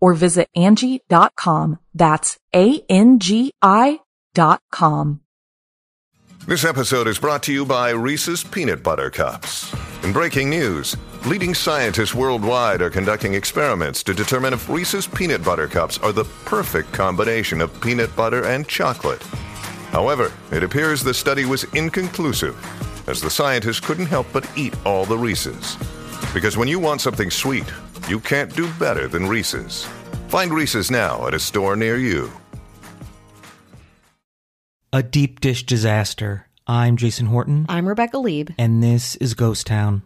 or visit Angi.com. That's A-N-G-I dot com. This episode is brought to you by Reese's Peanut Butter Cups. In breaking news, leading scientists worldwide are conducting experiments to determine if Reese's Peanut Butter Cups are the perfect combination of peanut butter and chocolate. However, it appears the study was inconclusive, as the scientists couldn't help but eat all the Reese's. Because when you want something sweet, you can't do better than Reese's. Find Reese's now at a store near you. A deep dish disaster. I'm Jason Horton, I'm Rebecca Leib. and this is Ghost Town.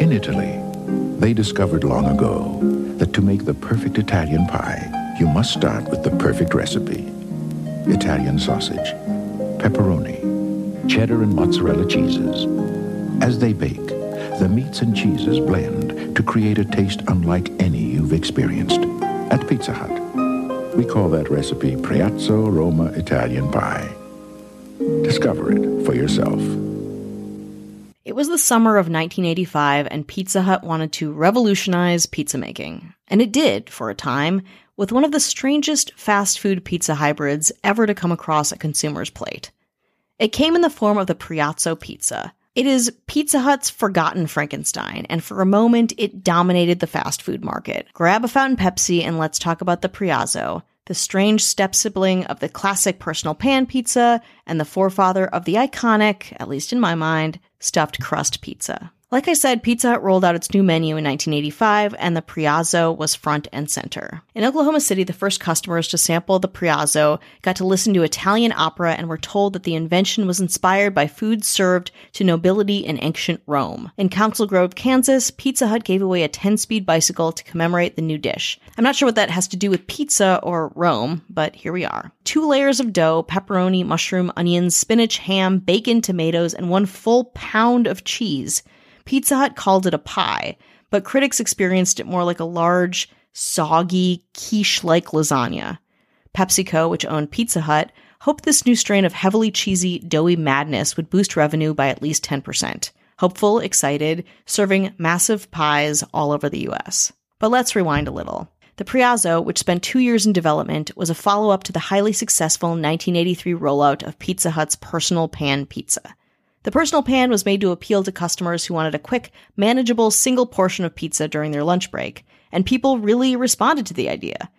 In Italy, they discovered long ago that to make the perfect Italian pie, you must start with the perfect recipe. Italian sausage, pepperoni, cheddar and mozzarella cheeses. As they bake, the meats and cheeses blend to create a taste unlike any you've experienced. At Pizza Hut, we call that recipe Priazzo Roma Italian Pie. Discover it for yourself. It was the summer of 1985, and Pizza Hut wanted to revolutionize pizza making. And it did, for a time, with one of the strangest fast food pizza hybrids ever to come across a consumer's plate. It came in the form of the Priazzo pizza. It is Pizza Hut's forgotten Frankenstein, and for a moment, it dominated the fast food market. Grab a fountain Pepsi and let's talk about the Priazzo, the strange step sibling of the classic personal pan pizza and the forefather of the iconic, at least in my mind, stuffed crust pizza. Like I said, Pizza Hut rolled out its new menu in 1985, and the Priazzo was front and center. In Oklahoma City, the first customers to sample the Priazzo got to listen to Italian opera and were told that the invention was inspired by food served to nobility in ancient Rome. In Council Grove, Kansas, Pizza Hut gave away a 10 speed bicycle to commemorate the new dish. I'm not sure what that has to do with pizza or Rome, but here we are. Two layers of dough, pepperoni, mushroom, onions, spinach, ham, bacon, tomatoes, and one full pound of cheese. Pizza Hut called it a pie, but critics experienced it more like a large, soggy, quiche like lasagna. PepsiCo, which owned Pizza Hut, hoped this new strain of heavily cheesy, doughy madness would boost revenue by at least 10%. Hopeful, excited, serving massive pies all over the US. But let's rewind a little. The Priazzo, which spent two years in development, was a follow up to the highly successful 1983 rollout of Pizza Hut's personal pan pizza. The personal pan was made to appeal to customers who wanted a quick, manageable single portion of pizza during their lunch break, and people really responded to the idea.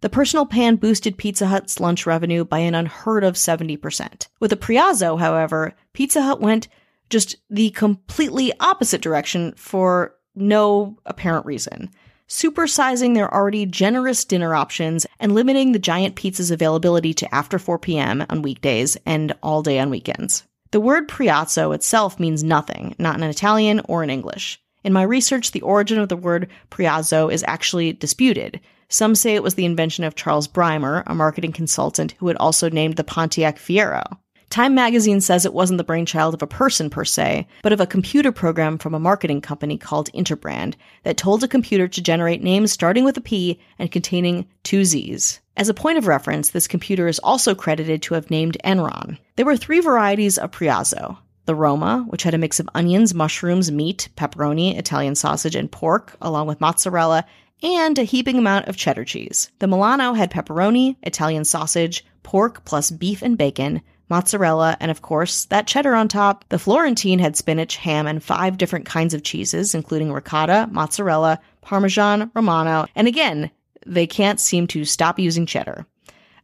The personal pan boosted Pizza Hut's lunch revenue by an unheard of 70%. With the Priazzo, however, Pizza Hut went just the completely opposite direction for no apparent reason, supersizing their already generous dinner options and limiting the giant pizza's availability to after 4 p.m. on weekdays and all day on weekends. The word Priazzo itself means nothing, not in Italian or in English. In my research, the origin of the word Priazzo is actually disputed. Some say it was the invention of Charles Brymer, a marketing consultant who had also named the Pontiac Fiero. Time magazine says it wasn't the brainchild of a person per se, but of a computer program from a marketing company called Interbrand that told a computer to generate names starting with a P and containing two Z's. As a point of reference, this computer is also credited to have named Enron. There were three varieties of Priazzo. The Roma, which had a mix of onions, mushrooms, meat, pepperoni, Italian sausage, and pork, along with mozzarella and a heaping amount of cheddar cheese. The Milano had pepperoni, Italian sausage, pork plus beef and bacon, mozzarella, and of course, that cheddar on top. The Florentine had spinach, ham, and five different kinds of cheeses, including ricotta, mozzarella, parmesan, romano, and again, they can't seem to stop using cheddar.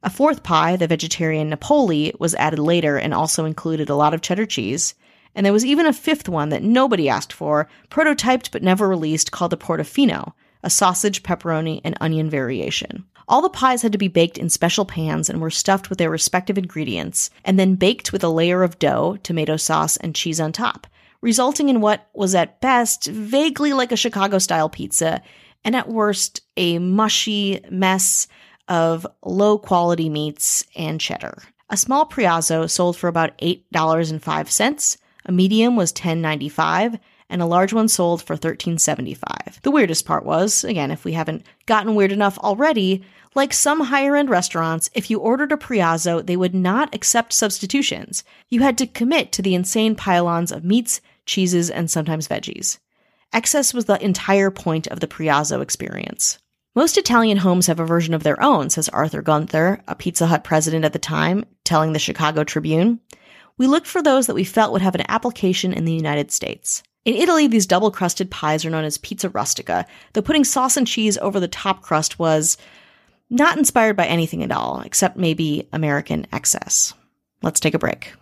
A fourth pie, the vegetarian Napoli, was added later and also included a lot of cheddar cheese. And there was even a fifth one that nobody asked for, prototyped but never released, called the Portofino, a sausage, pepperoni, and onion variation. All the pies had to be baked in special pans and were stuffed with their respective ingredients, and then baked with a layer of dough, tomato sauce, and cheese on top, resulting in what was at best vaguely like a Chicago style pizza, and at worst a mushy mess of low quality meats and cheddar. A small Priazzo sold for about $8.05, a medium was $10.95, and a large one sold for $13.75. The weirdest part was, again, if we haven't gotten weird enough already, like some higher end restaurants, if you ordered a Priazzo, they would not accept substitutions. You had to commit to the insane pylons of meats, cheeses, and sometimes veggies. Excess was the entire point of the Priazzo experience. Most Italian homes have a version of their own, says Arthur Gunther, a Pizza Hut president at the time, telling the Chicago Tribune. We looked for those that we felt would have an application in the United States. In Italy, these double crusted pies are known as pizza rustica, though putting sauce and cheese over the top crust was not inspired by anything at all, except maybe American excess. Let's take a break.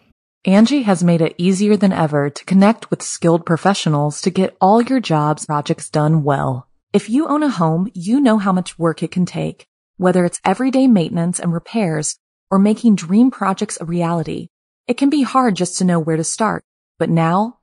Angi has made it easier than ever to connect with skilled professionals to get all your jobs projects done well. If you own a home, you know how much work it can take, whether it's everyday maintenance and repairs or making dream projects a reality. It can be hard just to know where to start, but now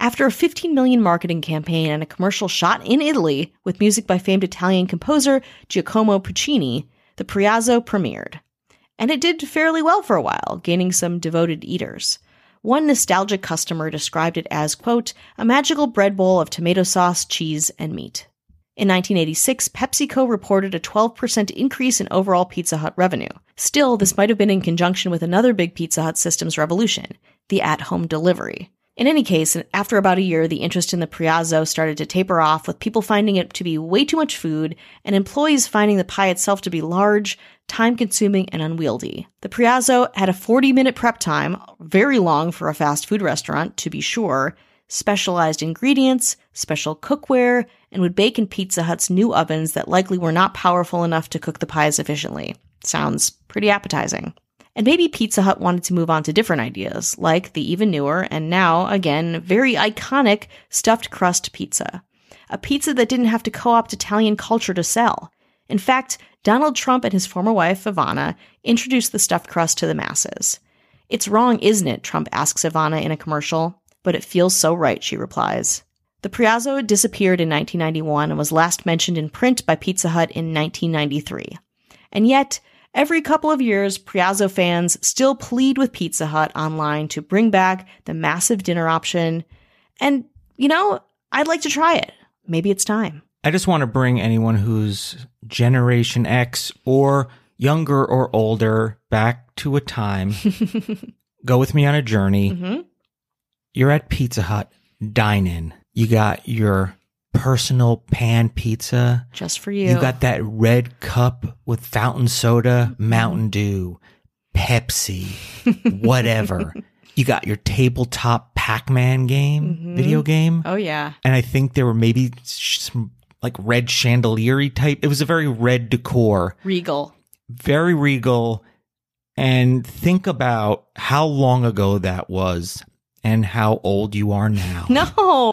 After a 15 million marketing campaign and a commercial shot in Italy with music by famed Italian composer Giacomo Puccini, the Priazzo premiered. And it did fairly well for a while, gaining some devoted eaters. One nostalgic customer described it as, quote, a magical bread bowl of tomato sauce, cheese, and meat. In 1986, PepsiCo reported a 12% increase in overall Pizza Hut revenue. Still, this might have been in conjunction with another big Pizza Hut systems revolution, the at-home delivery. In any case, after about a year, the interest in the Priazzo started to taper off, with people finding it to be way too much food, and employees finding the pie itself to be large, time consuming, and unwieldy. The Priazzo had a 40 minute prep time, very long for a fast food restaurant, to be sure, specialized ingredients, special cookware, and would bake in Pizza Hut's new ovens that likely were not powerful enough to cook the pies efficiently. Sounds pretty appetizing. And maybe Pizza Hut wanted to move on to different ideas, like the even newer and now, again, very iconic stuffed crust pizza. A pizza that didn't have to co opt Italian culture to sell. In fact, Donald Trump and his former wife, Ivana, introduced the stuffed crust to the masses. It's wrong, isn't it? Trump asks Ivana in a commercial. But it feels so right, she replies. The Priazzo disappeared in 1991 and was last mentioned in print by Pizza Hut in 1993. And yet, Every couple of years, Priazzo fans still plead with Pizza Hut online to bring back the massive dinner option. And, you know, I'd like to try it. Maybe it's time. I just want to bring anyone who's Generation X or younger or older back to a time. Go with me on a journey. Mm-hmm. You're at Pizza Hut, dine in. You got your personal pan pizza. Just for you. You got that red cup with fountain soda, mm-hmm. Mountain Dew, Pepsi, whatever. you got your tabletop Pac-Man game, mm-hmm. video game. oh, yeah. And I think there were maybe some like red chandelier type. It was a very red decor, Regal. very regal. And think about how long ago that was and how old you are now. No.